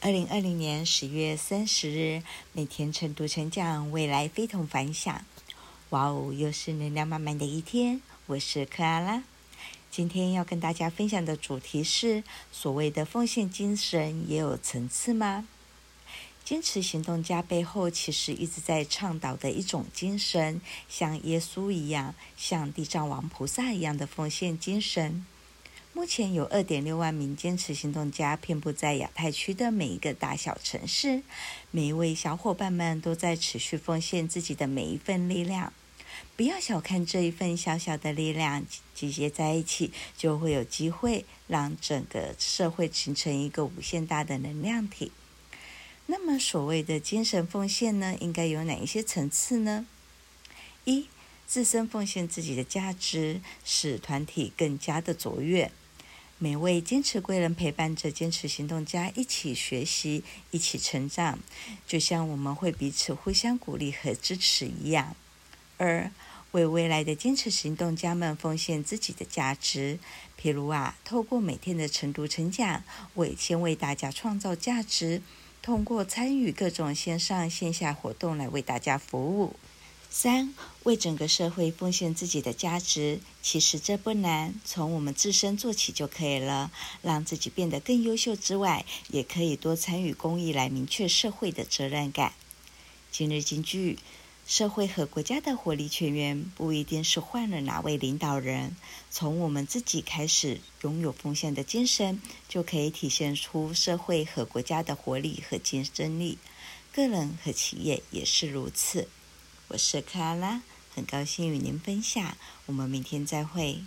二零二零年十月三十日，每天晨读成长，未来非同凡响。哇哦，又是能量满满的一天。我是克拉拉，今天要跟大家分享的主题是：所谓的奉献精神也有层次吗？坚持行动家背后，其实一直在倡导的一种精神，像耶稣一样，像地藏王菩萨一样的奉献精神。目前有二点六万名坚持行动家遍布在亚太区的每一个大小城市，每一位小伙伴们都在持续奉献自己的每一份力量。不要小看这一份小小的力量，集结在一起，就会有机会让整个社会形成一个无限大的能量体。那么，所谓的精神奉献呢，应该有哪一些层次呢？一、自身奉献自己的价值，使团体更加的卓越。每位坚持贵人陪伴着坚持行动家一起学习，一起成长，就像我们会彼此互相鼓励和支持一样。二、为未来的坚持行动家们奉献自己的价值，譬如啊，透过每天的晨读晨讲，为先为大家创造价值，通过参与各种线上线下活动来为大家服务。三、为整个社会奉献自己的价值，其实这不难，从我们自身做起就可以了。让自己变得更优秀之外，也可以多参与公益来明确社会的责任感。今日金句：社会和国家的活力泉源，不一定是换了哪位领导人，从我们自己开始拥有奉献的精神，就可以体现出社会和国家的活力和竞争力。个人和企业也是如此。我是克拉拉，很高兴与您分享。我们明天再会。